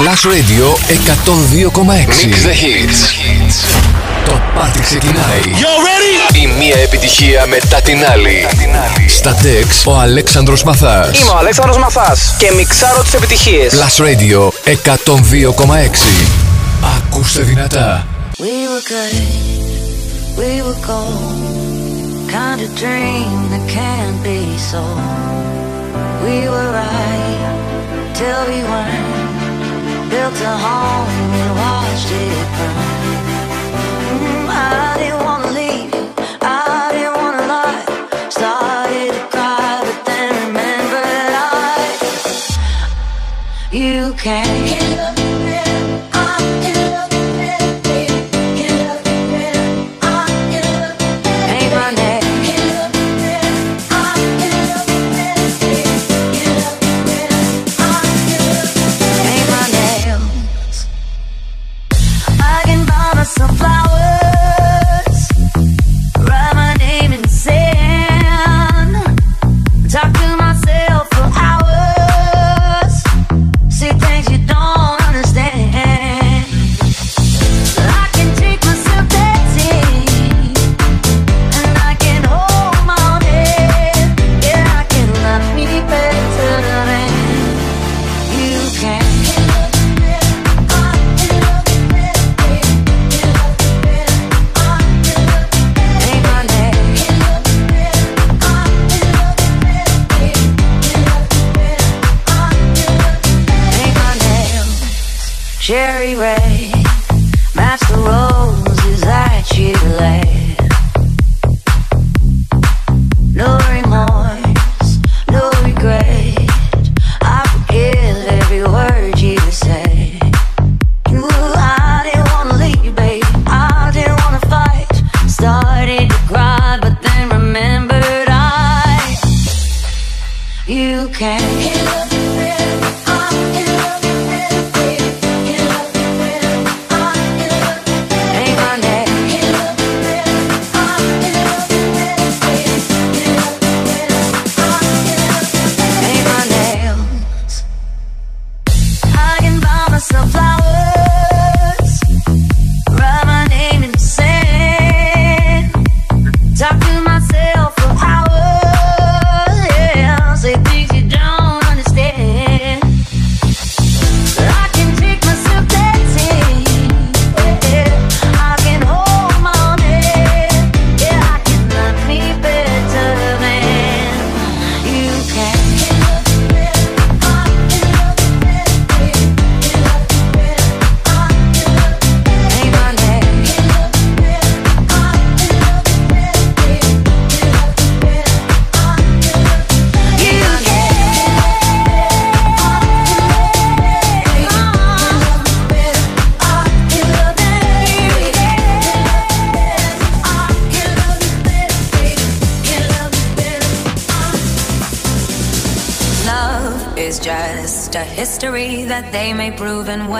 Plus Radio 102,6 Mix the hits. Το πάρτι ξεκινάει. You ready? Η μία επιτυχία μετά την άλλη. Στα τεξ ο Αλέξανδρος Μαθάς. Είμαι ο Αλέξανδρος Μαθάς και μιξάρω τις επιτυχίες. Plus Radio 102,6 Ακούστε δυνατά. We were good, we were gold Kind of dream that can't be so We were right till we weren't built a home and watched it burn. Mm, I didn't wanna leave, I didn't wanna lie. Started to cry, but then I. You came. cherry red, match the roses that you lay.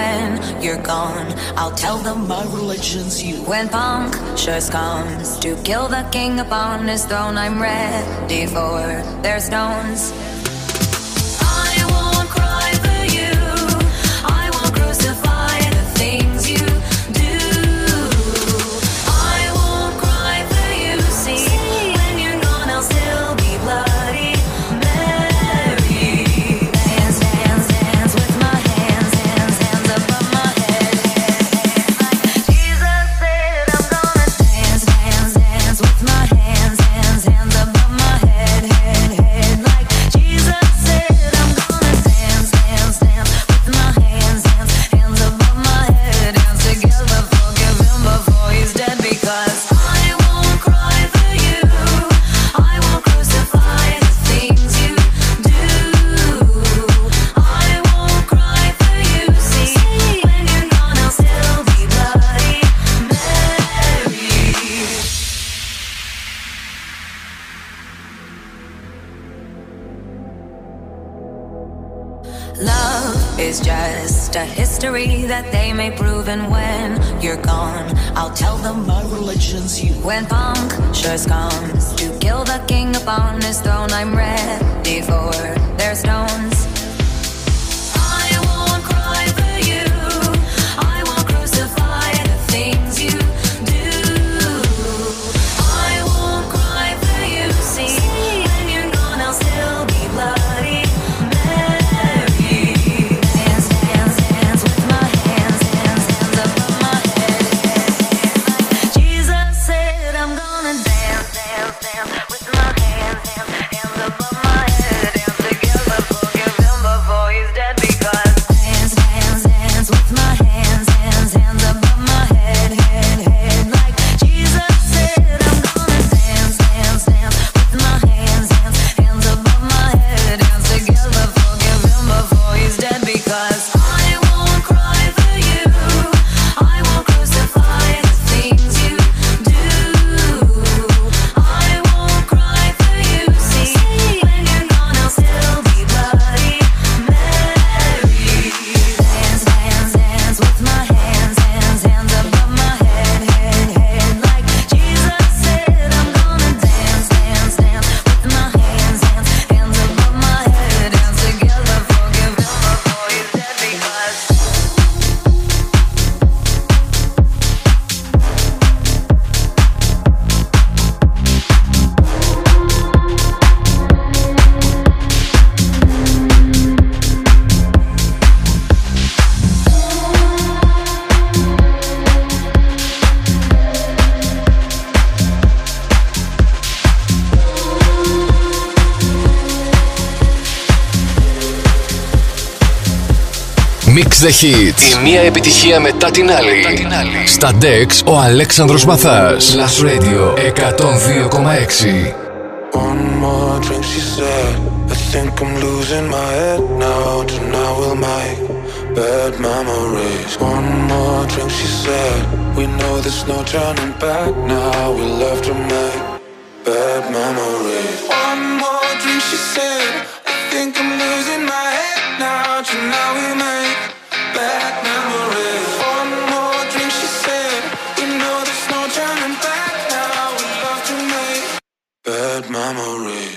when you're gone. I'll tell them my religion's you. When Pontius comes to kill the king upon his throne, I'm ready for their stones. that they Η μία επιτυχία μετά την άλλη. Μετά. Στα DEX ο Αλέξανδρος Μαθάς. Last Radio 102,6. One more drink, she said. I think I'm losing my head now. Tonight. One more drink, she said. memory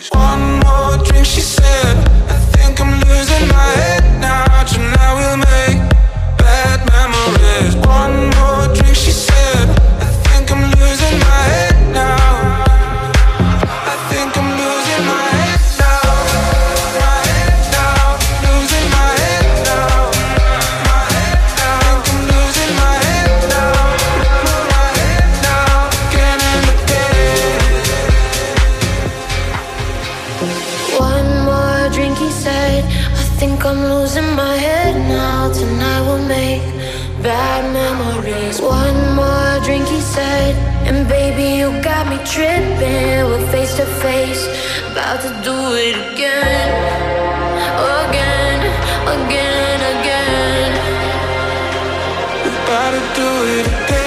about to do it again, again, again, again. We're about to do it again.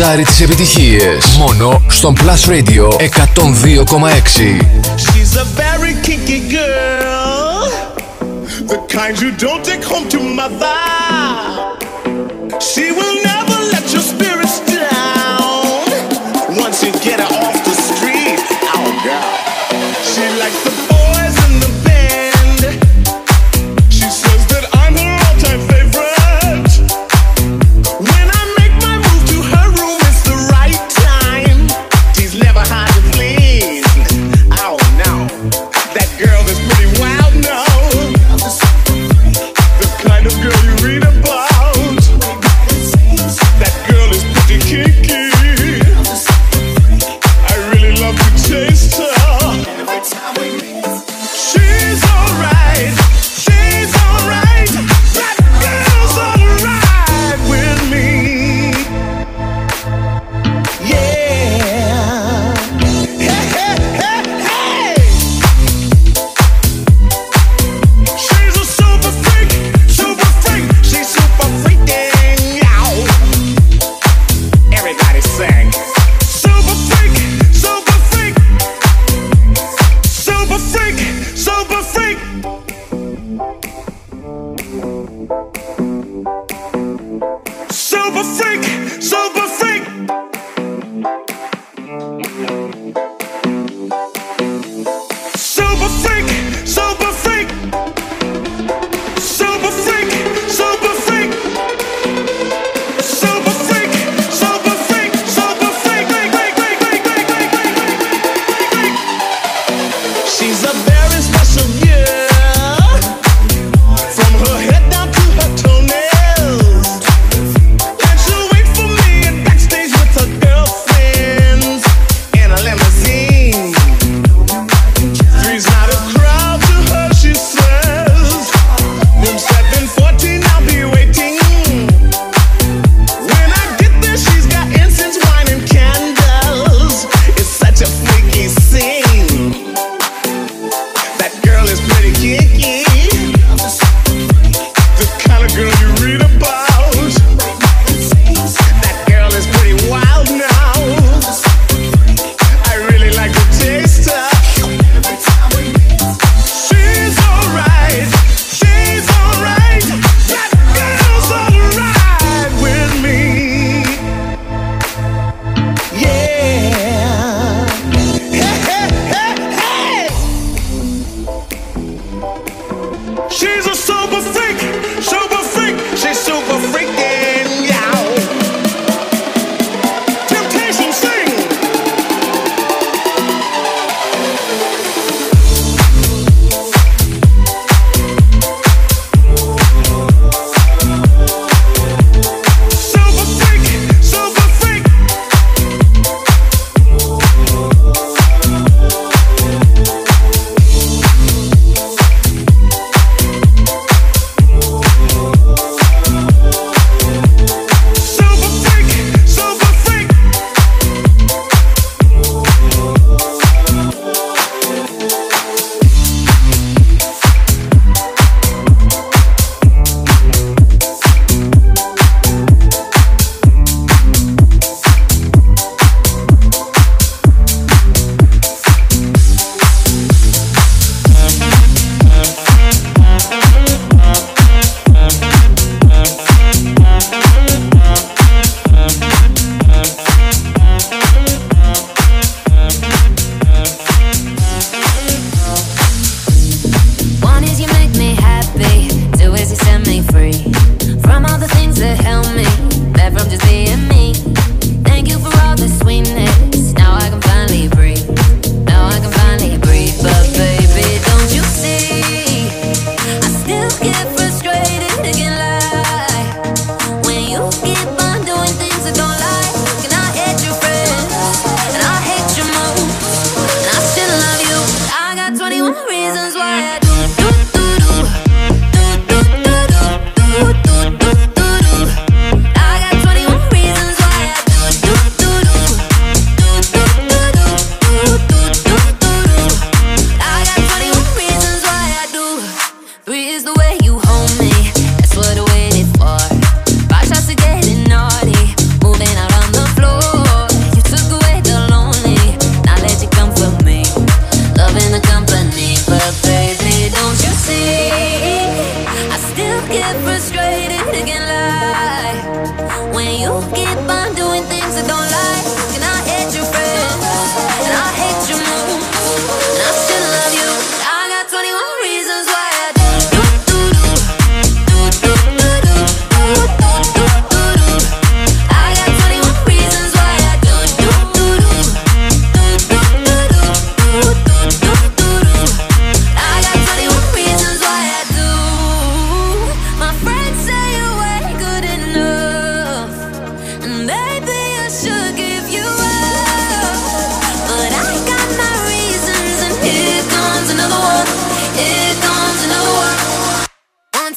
μιξάρει τις επιτυχίες μόνο στον Plus Radio 102,6. She's a very kinky girl. The kind you don't take home to mother.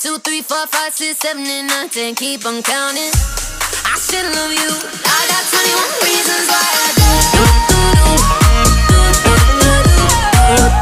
two, three, four, five, six, seven, and nine, ten. Keep on counting. I should love you. I got 21 reasons why I do. do, do, do, do, do, do, do.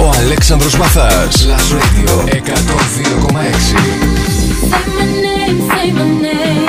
Ο Αλέξανδρος Μαθάς Last Radio 102,6 Say my name, say my name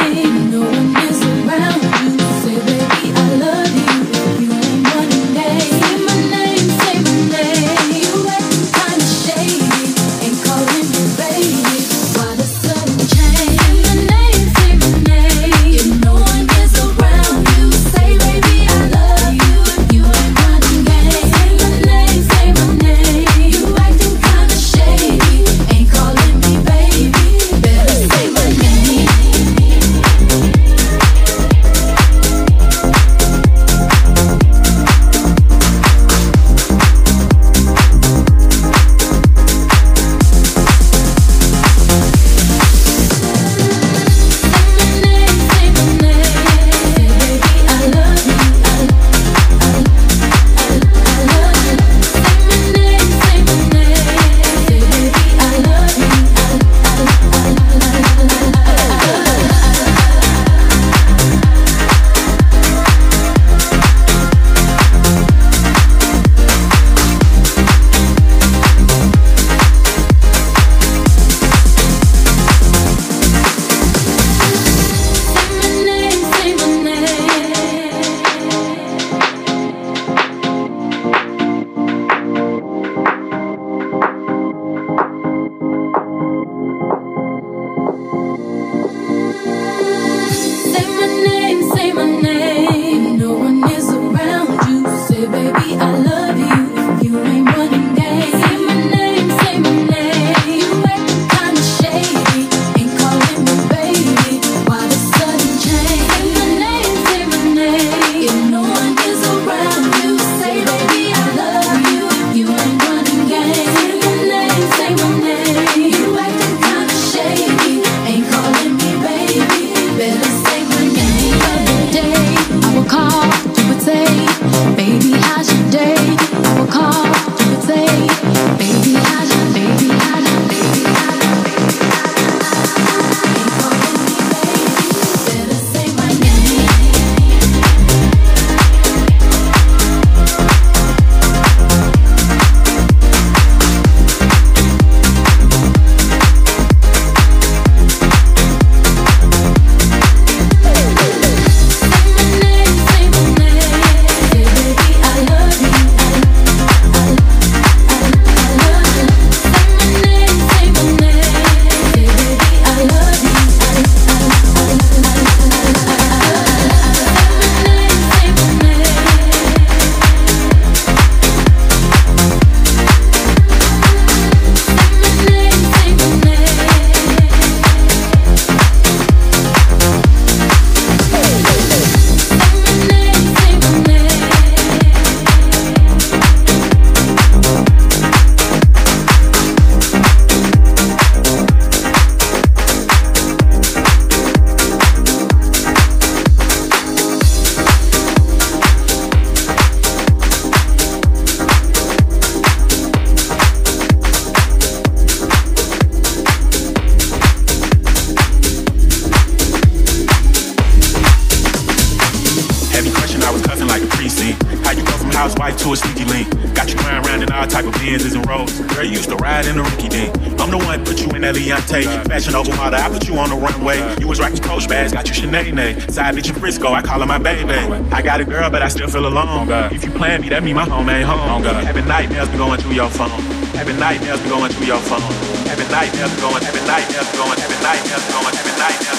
a sneaky link. Got you crying around in all type of Benz's and roads. Girl, you used to ride in the Ricky Dean. I'm the one put you in that Leontay. Fashion over model, I put you on the runway. You was rocking coach bags, got you Sinead. Side bitch in Frisco, I call her my baby. I got a girl, but I still feel alone. If you plan me, that mean my home ain't home. Having nightmares be going through your phone. Having nightmares be going through your phone. Having nightmares be going, having nightmares be going, having nightmares be going, having nightmares.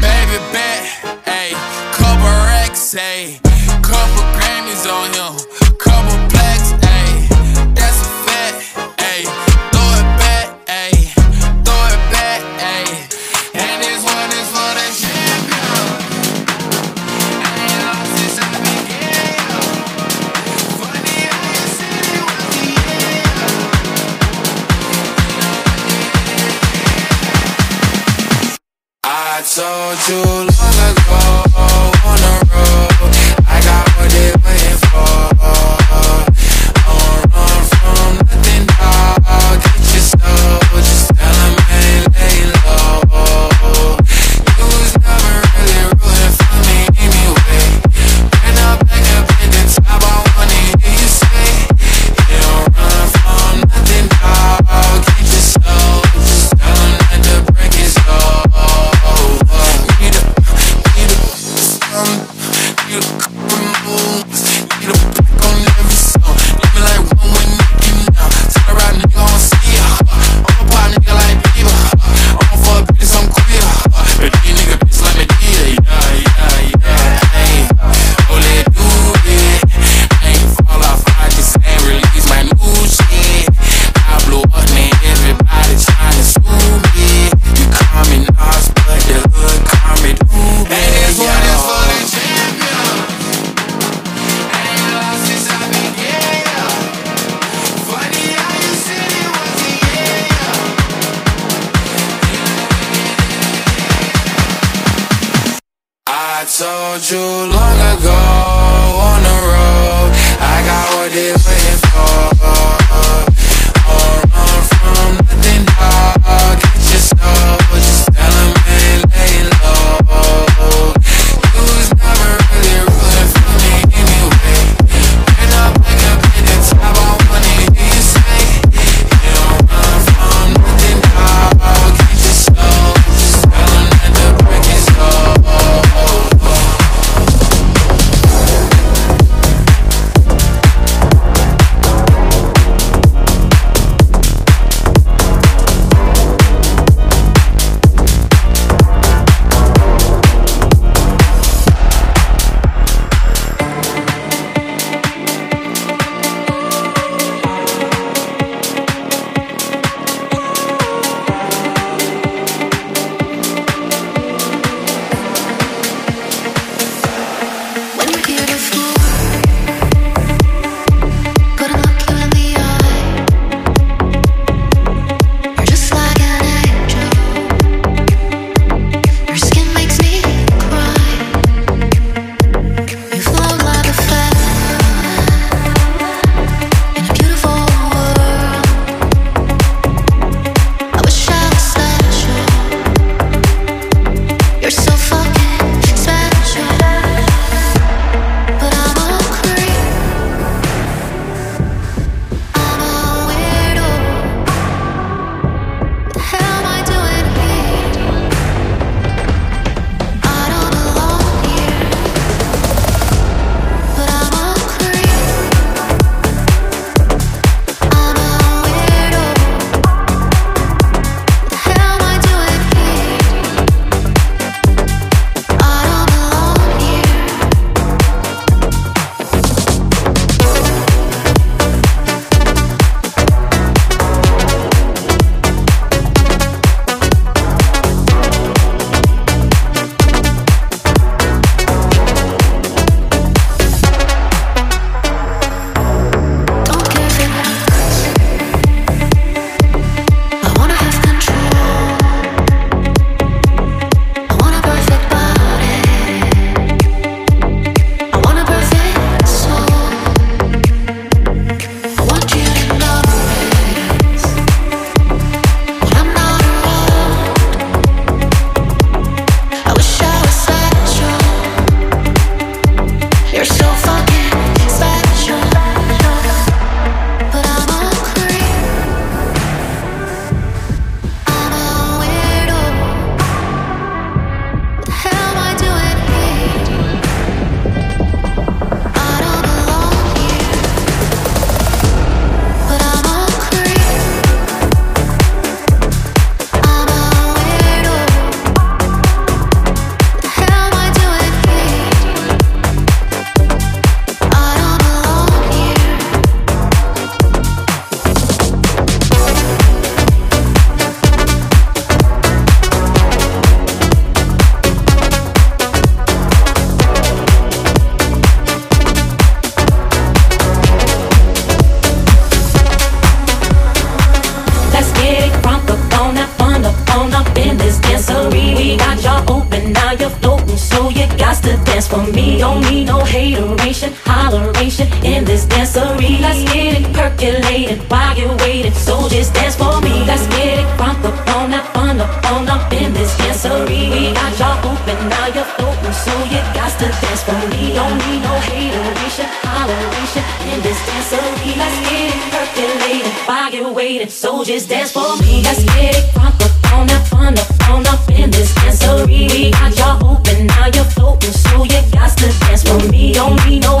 You're. So just dance for me. Let's get it crunk up on that fun up on up in this dancery. We got y'all open, now you're floating, so you got to dance for me. Don't need no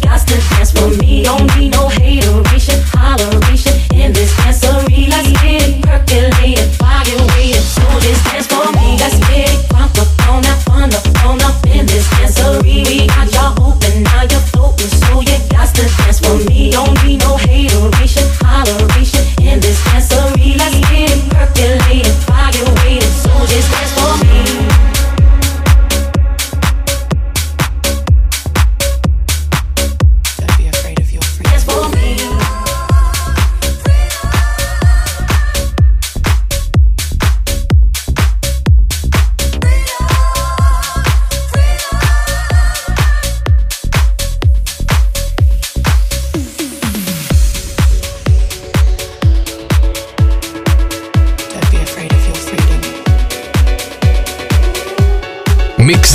got